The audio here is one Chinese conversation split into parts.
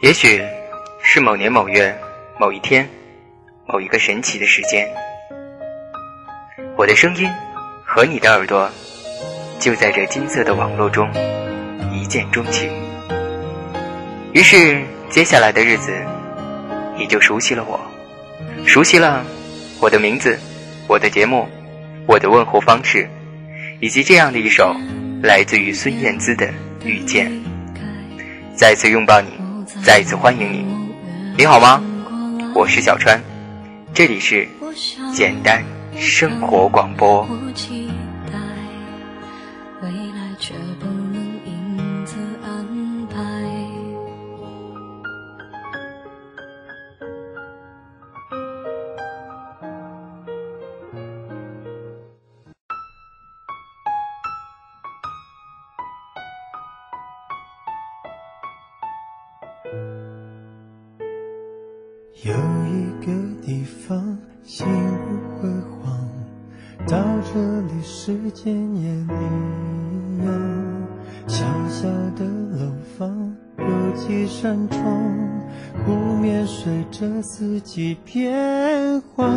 也许是某年某月某一天某一个神奇的时间，我的声音和你的耳朵就在这金色的网络中一见钟情。于是接下来的日子，你就熟悉了我，熟悉了我的名字、我的节目、我的问候方式，以及这样的一首来自于孙燕姿的《遇见》。再次拥抱你。再一次欢迎你，你好吗？我是小川，这里是简单生活广播。四季变换。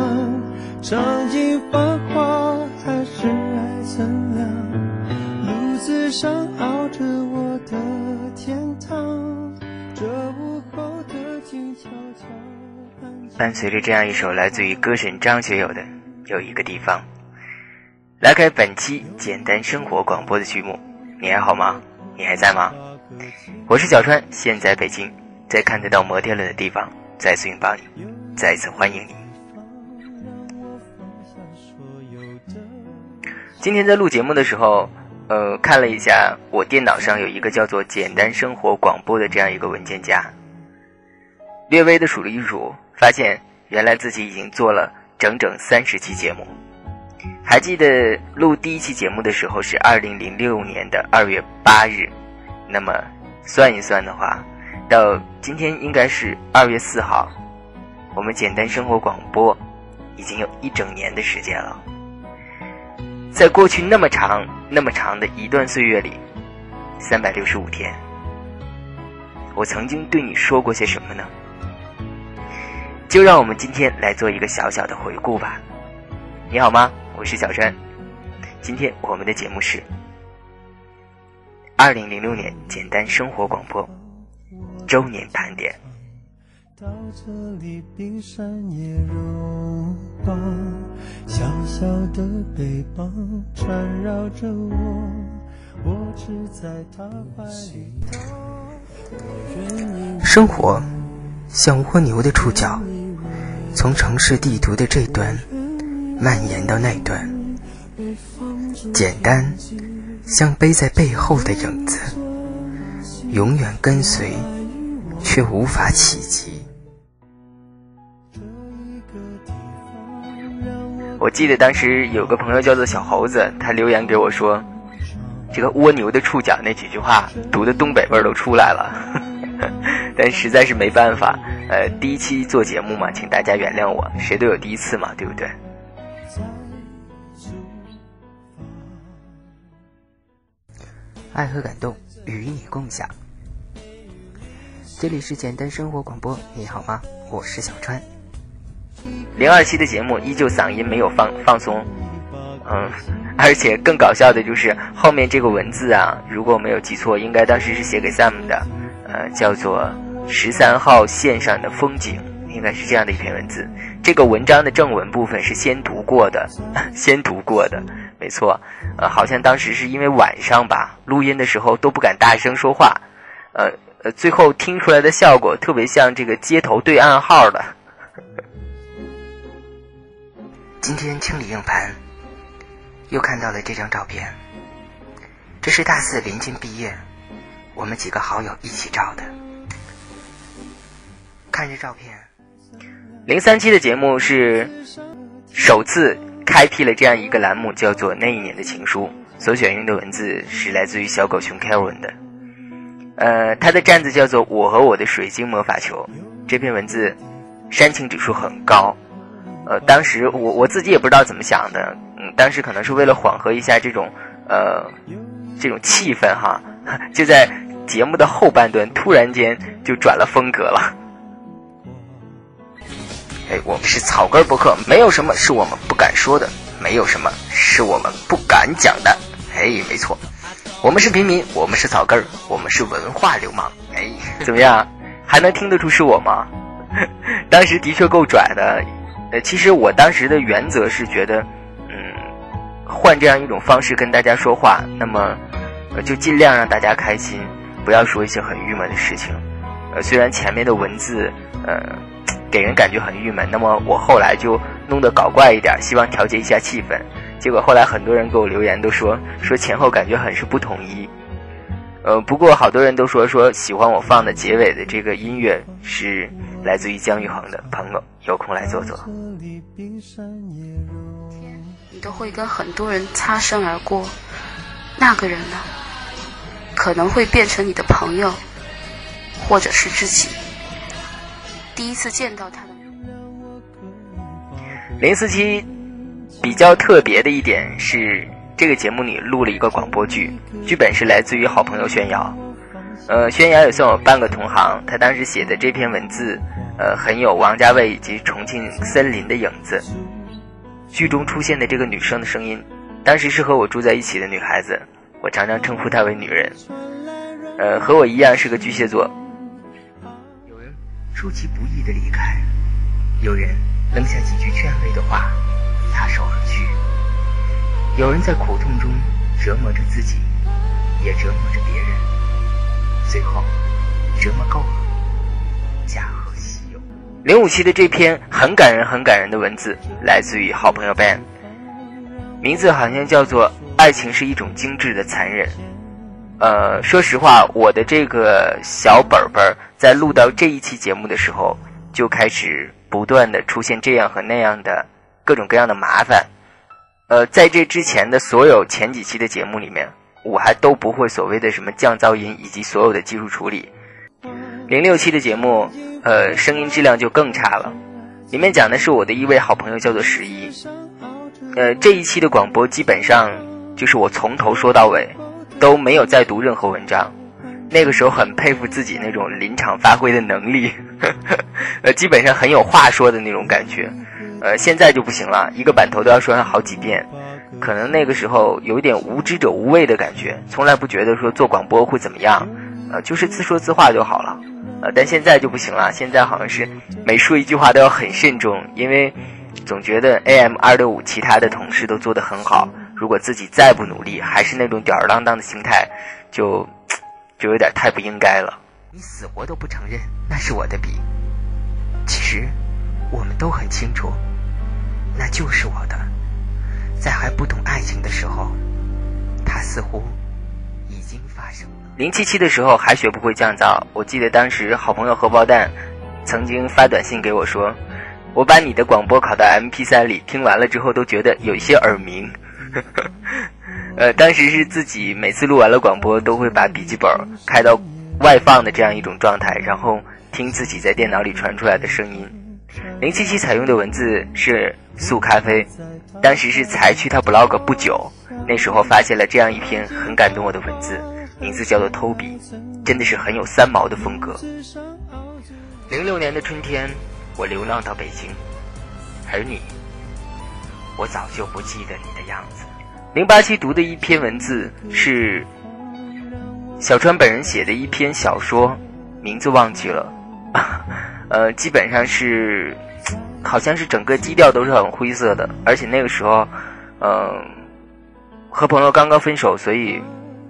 场景繁华，还是爱曾亮，路子上熬着我的天堂。这午后的静悄悄。伴随着这样一首来自于歌神张学友的《有一个地方》，来开本期简单生活广播的序幕。你还好吗？你还在吗？我是小川，现在北京，在看得到摩天轮的地方，再次拥抱你，再次欢迎你。今天在录节目的时候，呃，看了一下我电脑上有一个叫做“简单生活广播”的这样一个文件夹，略微的数了一数。发现原来自己已经做了整整三十期节目，还记得录第一期节目的时候是二零零六年的二月八日，那么算一算的话，到今天应该是二月四号，我们简单生活广播已经有一整年的时间了。在过去那么长那么长的一段岁月里，三百六十五天，我曾经对你说过些什么呢？就让我们今天来做一个小小的回顾吧。你好吗？我是小川。今天我们的节目是二零零六年简单生活广播周年盘点。到这里冰山也融化，小小的背包缠绕着我，我只在他怀里。生活像蜗牛的触角。从城市地图的这端蔓延到那端，简单像背在背后的影子，永远跟随，却无法企及。我记得当时有个朋友叫做小猴子，他留言给我说：“这个蜗牛的触角那几句话，读的东北味儿都出来了。”但实在是没办法。呃，第一期做节目嘛，请大家原谅我，谁都有第一次嘛，对不对？爱和感动与你共享，这里是简单生活广播，你好吗？我是小川。零二期的节目依旧嗓音没有放放松，嗯，而且更搞笑的就是后面这个文字啊，如果没有记错，应该当时是写给 Sam 的，呃，叫做。十三号线上的风景，应该是这样的一篇文字。这个文章的正文部分是先读过的，先读过的，没错。呃，好像当时是因为晚上吧，录音的时候都不敢大声说话，呃呃，最后听出来的效果特别像这个街头对暗号的。今天清理硬盘，又看到了这张照片。这是大四临近毕业，我们几个好友一起照的。看这照片，零三期的节目是首次开辟了这样一个栏目，叫做《那一年的情书》。所选用的文字是来自于小狗熊 Kevin 的，呃，他的站子叫做《我和我的水晶魔法球》。这篇文字煽情指数很高，呃，当时我我自己也不知道怎么想的，嗯，当时可能是为了缓和一下这种呃这种气氛哈，就在节目的后半段突然间就转了风格了。哎，我们是草根博客，没有什么是我们不敢说的，没有什么是我们不敢讲的。哎，没错，我们是平民，我们是草根儿，我们是文化流氓。哎，怎么样？还能听得出是我吗？当时的确够拽的。呃，其实我当时的原则是觉得，嗯，换这样一种方式跟大家说话，那么就尽量让大家开心，不要说一些很郁闷的事情。呃，虽然前面的文字，呃，给人感觉很郁闷，那么我后来就弄得搞怪一点，希望调节一下气氛。结果后来很多人给我留言，都说说前后感觉很是不统一。呃，不过好多人都说说喜欢我放的结尾的这个音乐是来自于姜育恒的朋友，有空来坐坐。你都会跟很多人擦身而过，那个人呢，可能会变成你的朋友，或者是知己。第一次见到他的零四七，比较特别的一点是。这个节目里录了一个广播剧，剧本是来自于好朋友宣瑶。呃，宣瑶也算我半个同行，他当时写的这篇文字，呃，很有王家卫以及重庆森林的影子。剧中出现的这个女生的声音，当时是和我住在一起的女孩子，我常常称呼她为女人。呃，和我一样是个巨蟹座。有人出其不意的离开，有人扔下几句劝慰的话，有人在苦痛中折磨着自己，也折磨着别人，最后折磨够了，驾鹤西游。零五七的这篇很感人、很感人的文字，来自于好朋友 Ben，名字好像叫做《爱情是一种精致的残忍》。呃，说实话，我的这个小本本在录到这一期节目的时候，就开始不断的出现这样和那样的各种各样的麻烦。呃，在这之前的所有前几期的节目里面，我还都不会所谓的什么降噪音以及所有的技术处理。零六期的节目，呃，声音质量就更差了。里面讲的是我的一位好朋友，叫做十一。呃，这一期的广播基本上就是我从头说到尾，都没有再读任何文章。那个时候很佩服自己那种临场发挥的能力，呵呵呃，基本上很有话说的那种感觉。呃，现在就不行了，一个板头都要说上好几遍，可能那个时候有点无知者无畏的感觉，从来不觉得说做广播会怎么样，呃，就是自说自话就好了，呃，但现在就不行了，现在好像是每说一句话都要很慎重，因为总觉得 AM 二六五其他的同事都做得很好，如果自己再不努力，还是那种吊儿郎当的心态，就就有点太不应该了。你死活都不承认那是我的笔，其实我们都很清楚。那就是我的，在还不懂爱情的时候，它似乎已经发生了。零七七的时候还学不会降噪，我记得当时好朋友荷包蛋曾经发短信给我说：“我把你的广播拷到 M P 三里，听完了之后都觉得有一些耳鸣。”呃，当时是自己每次录完了广播，都会把笔记本开到外放的这样一种状态，然后听自己在电脑里传出来的声音。零七七采用的文字是。素咖啡，当时是才去他 blog 不久，那时候发现了这样一篇很感动我的文字，名字叫做偷笔，真的是很有三毛的风格。零六年的春天，我流浪到北京，而你，我早就不记得你的样子。零八七读的一篇文字是小川本人写的一篇小说，名字忘记了，呃，基本上是。好像是整个基调都是很灰色的，而且那个时候，嗯，和朋友刚刚分手，所以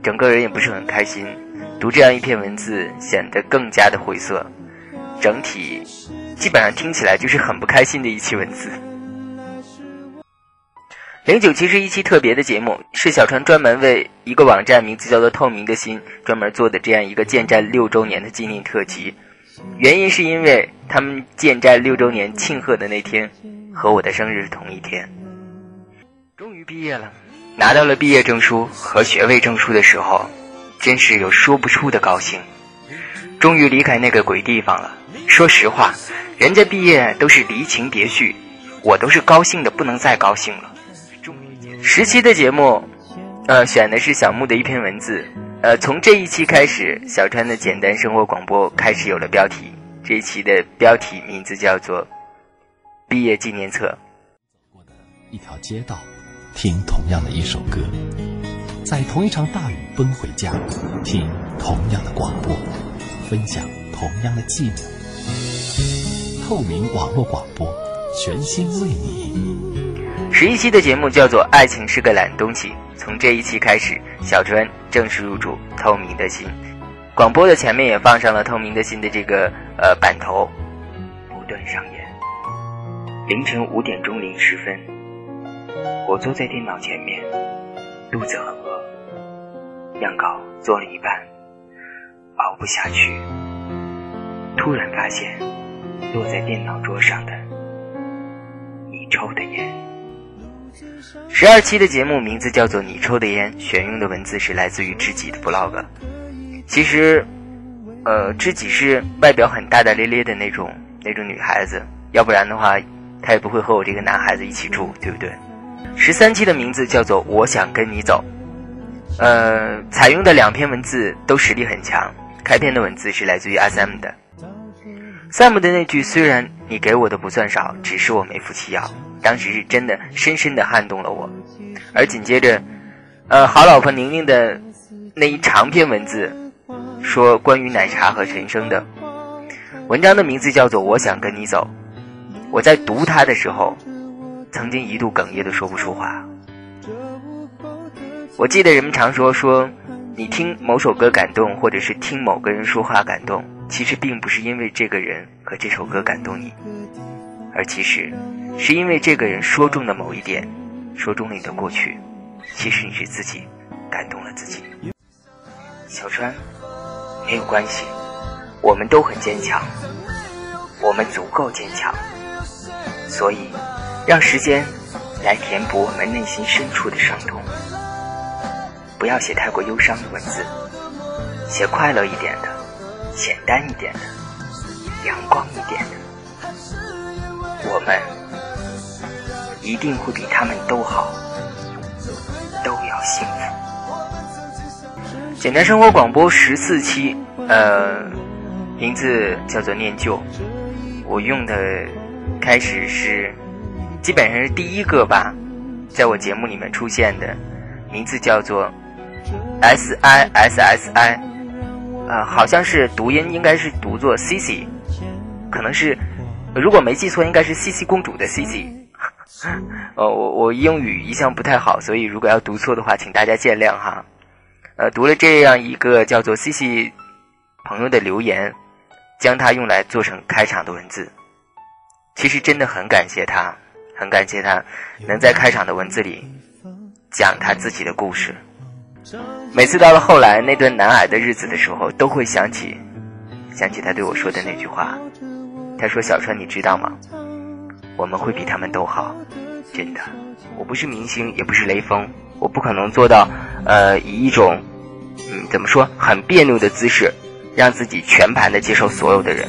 整个人也不是很开心。读这样一篇文字，显得更加的灰色。整体基本上听起来就是很不开心的一期文字。零九其实一期特别的节目，是小川专门为一个网站名字叫做“透明的心”专门做的这样一个建站六周年的纪念特辑。原因是因为他们建站六周年庆贺的那天，和我的生日同一天。终于毕业了，拿到了毕业证书和学位证书的时候，真是有说不出的高兴。终于离开那个鬼地方了。说实话，人家毕业都是离情别绪，我都是高兴的不能再高兴了。十期的节目，呃，选的是小木的一篇文字，呃，从这一期开始，小川的简单生活广播开始有了标题。这一期的标题名字叫做《毕业纪念册》。走过的一条街道，听同样的一首歌，在同一场大雨奔回家，听同样的广播，分享同样的寂寞。透明网络广播，全新为你。十一期的节目叫做《爱情是个懒东西》。从这一期开始，小川正式入驻《透明的心》广播的前面也放上了《透明的心》的这个呃版头，不断上演。凌晨五点钟零十分，我坐在电脑前面，肚子很饿，样稿做了一半，熬不下去，突然发现落在电脑桌上的你抽的烟。十二期的节目名字叫做《你抽的烟》，选用的文字是来自于知己的 vlog。其实，呃，知己是外表很大大咧咧的那种那种女孩子，要不然的话，她也不会和我这个男孩子一起住，对不对？十三期的名字叫做《我想跟你走》，呃，采用的两篇文字都实力很强。开篇的文字是来自于阿 Sam 的，Sam 的那句“虽然你给我的不算少，只是我没福气要”。当时是真的深深的撼动了我，而紧接着，呃，好老婆宁宁的那一长篇文字，说关于奶茶和陈升的文章的名字叫做《我想跟你走》。我在读它的时候，曾经一度哽咽的说不出话。我记得人们常说说，你听某首歌感动，或者是听某个人说话感动，其实并不是因为这个人和这首歌感动你，而其实。是因为这个人说中的某一点，说中了你的过去，其实你是自己感动了自己。小川，没有关系，我们都很坚强，我们足够坚强，所以让时间来填补我们内心深处的伤痛。不要写太过忧伤的文字，写快乐一点的，简单一点的，阳光一点，我们。一定会比他们都好，都要幸福。简单生活广播十四期，呃，名字叫做念旧。我用的开始是，基本上是第一个吧，在我节目里面出现的，名字叫做 S I S S I，呃，好像是读音应该是读作 C C，可能是，如果没记错，应该是西西公主的西西。呃，我我英语一向不太好，所以如果要读错的话，请大家见谅哈。呃，读了这样一个叫做西西朋友的留言，将它用来做成开场的文字。其实真的很感谢他，很感谢他能在开场的文字里讲他自己的故事。每次到了后来那段难挨的日子的时候，都会想起想起他对我说的那句话。他说：“小川，你知道吗？”我们会比他们都好，真的。我不是明星，也不是雷锋，我不可能做到，呃，以一种，嗯，怎么说，很别扭的姿势，让自己全盘的接受所有的人。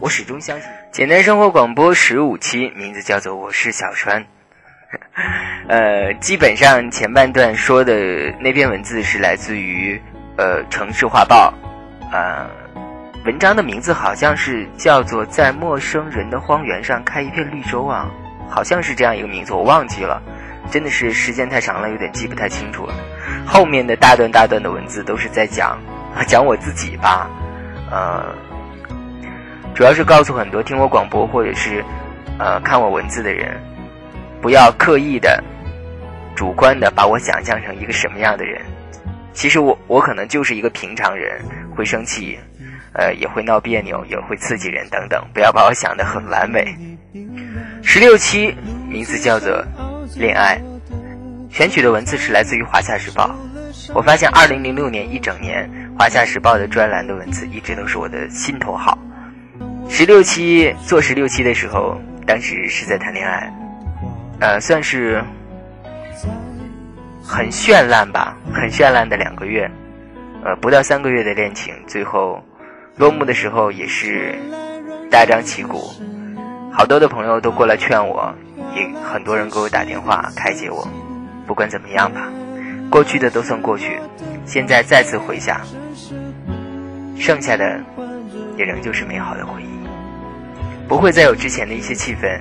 我始终相信，简单生活广播十五期，名字叫做我是小川。呃，基本上前半段说的那篇文字是来自于，呃，城市画报，呃。文章的名字好像是叫做《在陌生人的荒原上开一片绿洲》啊，好像是这样一个名字，我忘记了，真的是时间太长了，有点记不太清楚了。后面的大段大段的文字都是在讲讲我自己吧，呃，主要是告诉很多听我广播或者是呃看我文字的人，不要刻意的、主观的把我想象成一个什么样的人，其实我我可能就是一个平常人，会生气。呃，也会闹别扭，也会刺激人，等等，不要把我想的很完美。十六期名字叫做《恋爱》，选取的文字是来自于《华夏时报》。我发现二零零六年一整年，《华夏时报》的专栏的文字一直都是我的心头好。十六期做十六期的时候，当时是在谈恋爱，呃，算是很绚烂吧，很绚烂的两个月，呃，不到三个月的恋情，最后。落幕的时候也是大张旗鼓，好多的朋友都过来劝我，也很多人给我打电话开解我。不管怎么样吧，过去的都算过去，现在再次回想，剩下的也仍旧是美好的回忆，不会再有之前的一些气氛，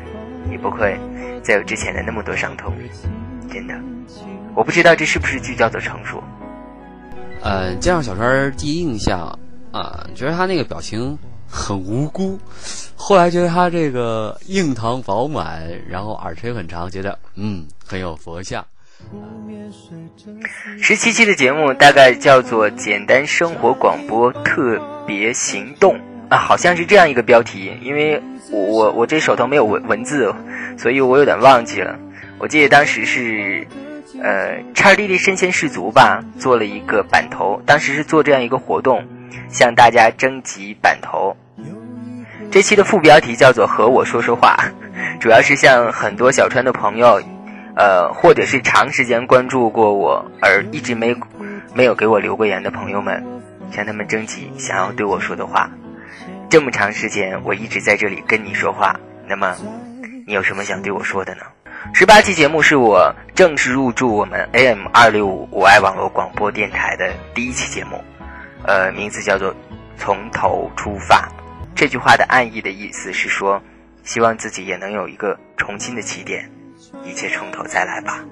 也不会再有之前的那么多伤痛。真的，我不知道这是不是就叫做成熟。呃，见到小川第一印象啊，觉得他那个表情很无辜，后来觉得他这个硬糖饱满，然后耳垂很长，觉得嗯很有佛像。十七期的节目大概叫做《简单生活广播特别行动》啊，好像是这样一个标题。因为我我我这手头没有文文字，所以我有点忘记了。我记得当时是，呃，叉弟弟身先士卒吧，做了一个版头。当时是做这样一个活动，向大家征集版头。这期的副标题叫做“和我说说话”，主要是向很多小川的朋友。呃，或者是长时间关注过我而一直没没有给我留过言的朋友们，向他们征集想要对我说的话。这么长时间，我一直在这里跟你说话，那么你有什么想对我说的呢？十八期节目是我正式入驻我们 AM 二六五我爱网络广播电台的第一期节目，呃，名字叫做“从头出发”。这句话的暗义的意思是说，希望自己也能有一个重新的起点。一切从头再来吧。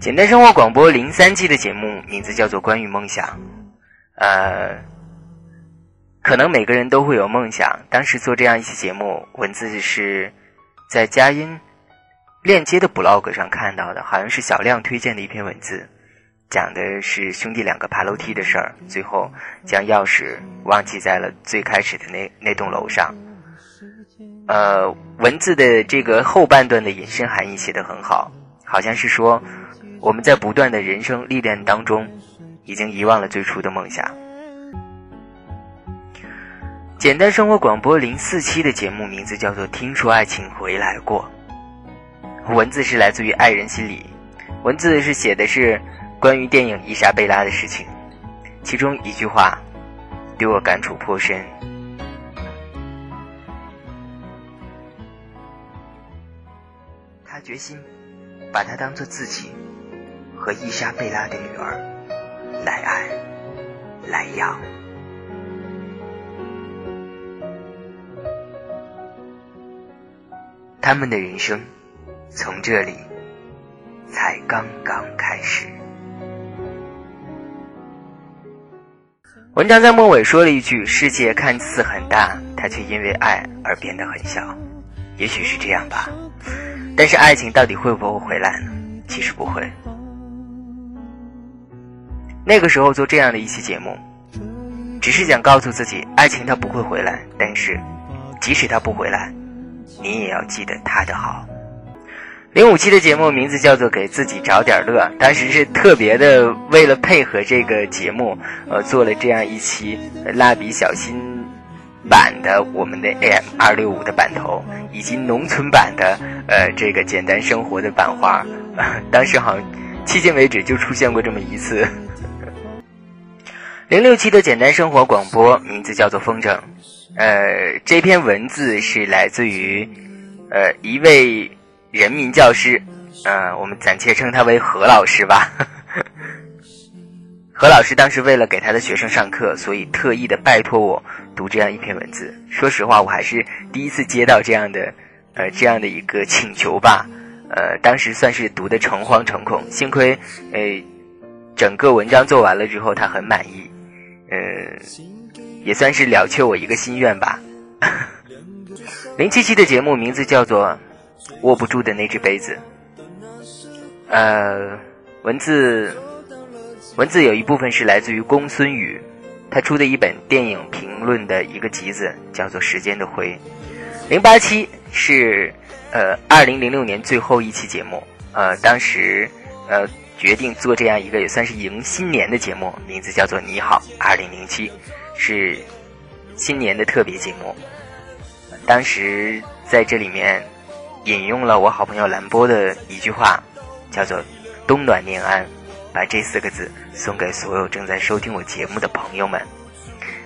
简单生活广播零三期的节目名字叫做《关于梦想》。呃，可能每个人都会有梦想。当时做这样一期节目，文字是在佳音链接的 blog 上看到的，好像是小亮推荐的一篇文字，讲的是兄弟两个爬楼梯的事儿，最后将钥匙忘记在了最开始的那那栋楼上。呃，文字的这个后半段的引申含义写得很好，好像是说我们在不断的人生历练当中，已经遗忘了最初的梦想。简单生活广播零四期的节目名字叫做《听说爱情回来过》，文字是来自于爱人心里，文字是写的是关于电影伊莎贝拉的事情，其中一句话对我感触颇深。他决心把她当做自己和伊莎贝拉的女儿来爱、来养。他们的人生从这里才刚刚开始。文章在末尾说了一句：“世界看似很大，它却因为爱而变得很小。”也许是这样吧。但是爱情到底会不会回来呢？其实不会。那个时候做这样的一期节目，只是想告诉自己，爱情它不会回来。但是，即使它不回来，你也要记得他的好。零五期的节目名字叫做《给自己找点乐》，当时是特别的为了配合这个节目，呃，做了这样一期蜡笔小新。版的我们的 AM 二六五的版头，以及农村版的呃这个简单生活的版花，当时好像迄今为止就出现过这么一次。零六期的简单生活广播名字叫做风筝，呃这篇文字是来自于呃一位人民教师，呃我们暂且称他为何老师吧。何老师当时为了给他的学生上课，所以特意的拜托我读这样一篇文字。说实话，我还是第一次接到这样的，呃，这样的一个请求吧。呃，当时算是读的诚惶诚恐，幸亏，呃，整个文章做完了之后，他很满意，呃，也算是了却我一个心愿吧。零七七的节目名字叫做《握不住的那只杯子》，呃，文字。文字有一部分是来自于公孙宇，他出的一本电影评论的一个集子，叫做《时间的灰》。零八七是呃二零零六年最后一期节目，呃当时呃决定做这样一个也算是迎新年的节目，名字叫做《你好二零零七》，是新年的特别节目。当时在这里面引用了我好朋友兰波的一句话，叫做“冬暖念安”。把这四个字送给所有正在收听我节目的朋友们。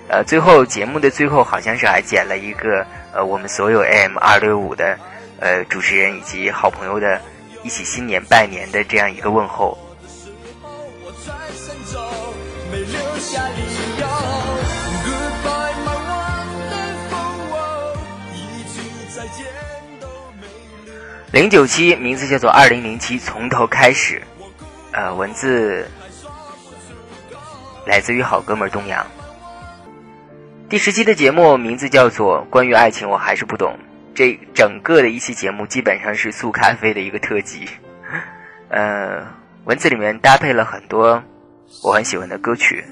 呃，最后节目的最后好像是还剪了一个呃，我们所有 AM 二六五的呃主持人以及好朋友的一起新年拜年的这样一个问候。美丽下理由。零九七名字叫做二零零七，从头开始。呃，文字来自于好哥们东阳。第十期的节目名字叫做《关于爱情我还是不懂》，这整个的一期节目基本上是速咖啡的一个特辑。呃，文字里面搭配了很多我很喜欢的歌曲，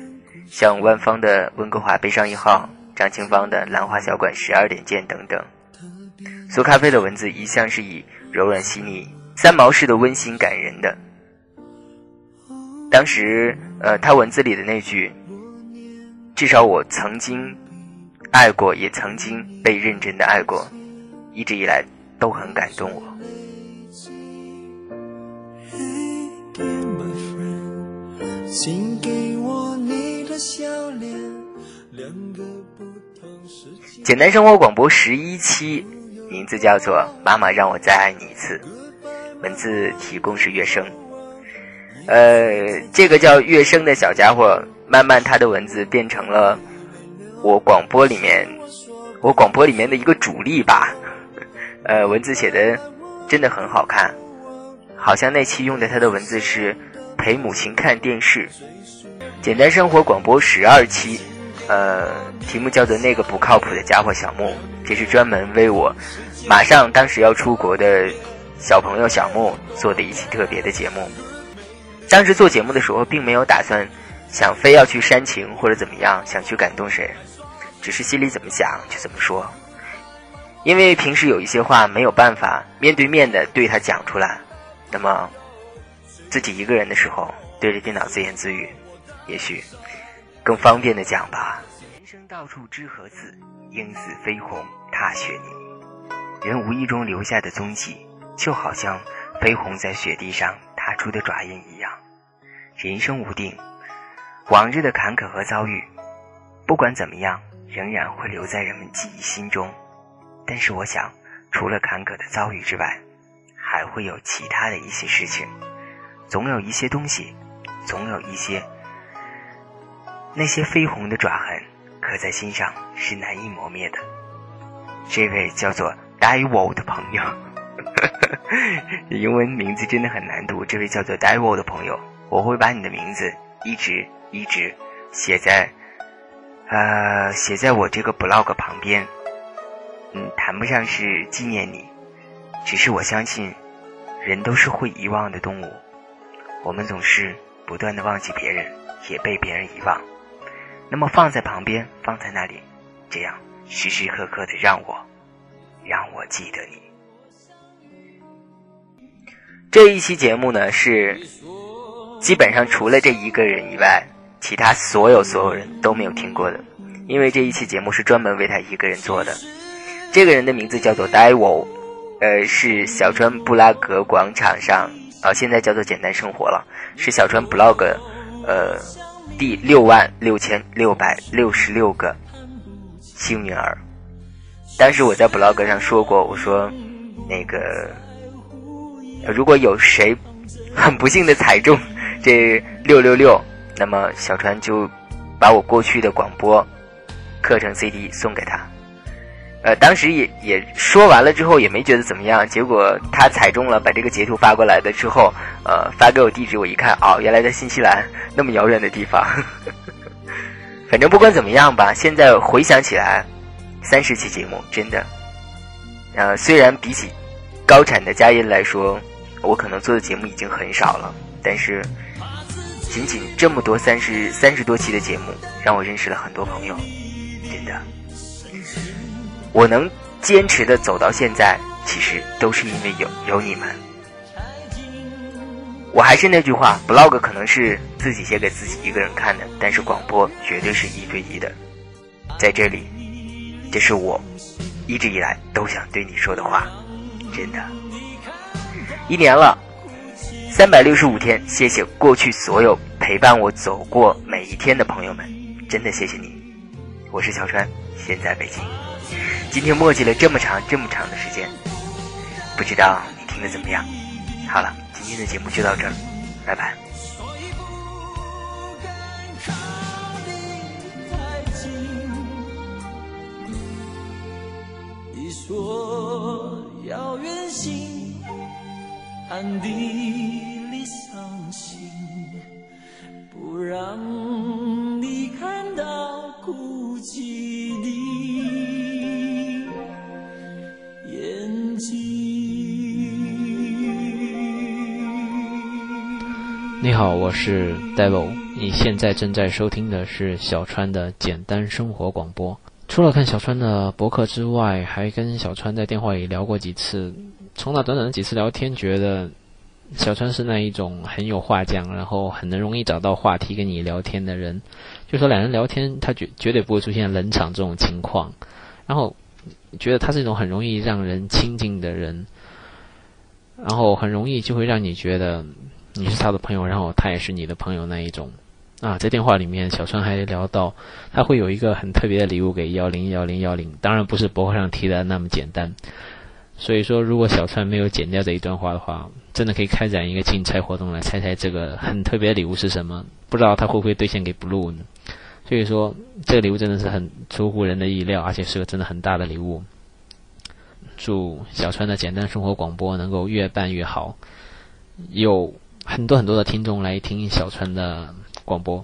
像万芳的《温哥华悲伤一号》，张清芳的《兰花小馆十二点见》等等。速咖啡的文字一向是以柔软细腻、三毛式的温馨感人的。当时，呃，他文字里的那句“至少我曾经爱过，也曾经被认真的爱过”，一直以来都很感动我。请给我你的笑脸，两个不同。简单生活广播十一期，名字叫做《妈妈让我再爱你一次》，文字提供是乐声。呃，这个叫乐声的小家伙，慢慢他的文字变成了我广播里面，我广播里面的一个主力吧。呃，文字写的真的很好看，好像那期用的他的文字是陪母亲看电视。简单生活广播十二期，呃，题目叫做《那个不靠谱的家伙小木》，这是专门为我马上当时要出国的小朋友小木做的一期特别的节目。当时做节目的时候，并没有打算想非要去煽情或者怎么样，想去感动谁，只是心里怎么想就怎么说。因为平时有一些话没有办法面对面的对他讲出来，那么自己一个人的时候对着电脑自言自语，也许更方便的讲吧。人生到处知何似，应似飞鸿踏雪泥。人无意中留下的踪迹，就好像飞鸿在雪地上踏出的爪印一样。人生无定，往日的坎坷和遭遇，不管怎么样，仍然会留在人们记忆心中。但是我想，除了坎坷的遭遇之外，还会有其他的一些事情，总有一些东西，总有一些那些绯红的爪痕，刻在心上是难以磨灭的。这位叫做 Daiwo 的朋友，英文名字真的很难读。这位叫做 Daiwo 的朋友，我会把你的名字一直一直写在，呃，写在我这个 blog 旁边。嗯，谈不上是纪念你，只是我相信，人都是会遗忘的动物。我们总是不断的忘记别人，也被别人遗忘。那么放在旁边，放在那里，这样时时刻刻的让我，让我记得你。这一期节目呢，是基本上除了这一个人以外，其他所有所有人都没有听过的，因为这一期节目是专门为他一个人做的。这个人的名字叫做 Daiwo，呃，是小川布拉格广场上，啊、现在叫做简单生活了，是小川 blog，呃，第六万六千六百六十六个幸运儿。当时我在 blog 上说过，我说那个，如果有谁很不幸的踩中这六六六，那么小川就把我过去的广播课程 CD 送给他。呃，当时也也说完了之后也没觉得怎么样，结果他踩中了，把这个截图发过来的之后，呃，发给我地址，我一看，哦，原来在新西兰那么遥远的地方。反正不管怎么样吧，现在回想起来，三十期节目真的，呃，虽然比起高产的佳音来说，我可能做的节目已经很少了，但是仅仅这么多三十三十多期的节目，让我认识了很多朋友，真的。我能坚持的走到现在，其实都是因为有有你们。我还是那句话，blog 可能是自己写给自己一个人看的，但是广播绝对是一对一的。在这里，这是我一直以来都想对你说的话，真的。一年了，三百六十五天，谢谢过去所有陪伴我走过每一天的朋友们，真的谢谢你。我是小川，现在北京。今天墨迹了这么长这么长的时间，不知道你听的怎么样？好了，今天的节目就到这儿，拜拜。你说要远行，暗地里伤心，不让你看到哭泣。你好，我是 Devil，你现在正在收听的是小川的简单生活广播。除了看小川的博客之外，还跟小川在电话里聊过几次。从那短短的几次聊天，觉得小川是那一种很有话讲，然后很能容易找到话题跟你聊天的人。就说两人聊天，他绝绝对不会出现冷场这种情况。然后觉得他是一种很容易让人亲近的人，然后很容易就会让你觉得你是他的朋友，然后他也是你的朋友那一种。啊，在电话里面，小川还聊到他会有一个很特别的礼物给幺零幺零幺零，当然不是博客上提的那么简单。所以说，如果小川没有剪掉这一段话的话，真的可以开展一个竞猜活动来猜猜这个很特别的礼物是什么。不知道他会不会兑现给 blue 呢？所以说，这个礼物真的是很出乎人的意料，而且是个真的很大的礼物。祝小川的简单生活广播能够越办越好，有很多很多的听众来听小川的。广播，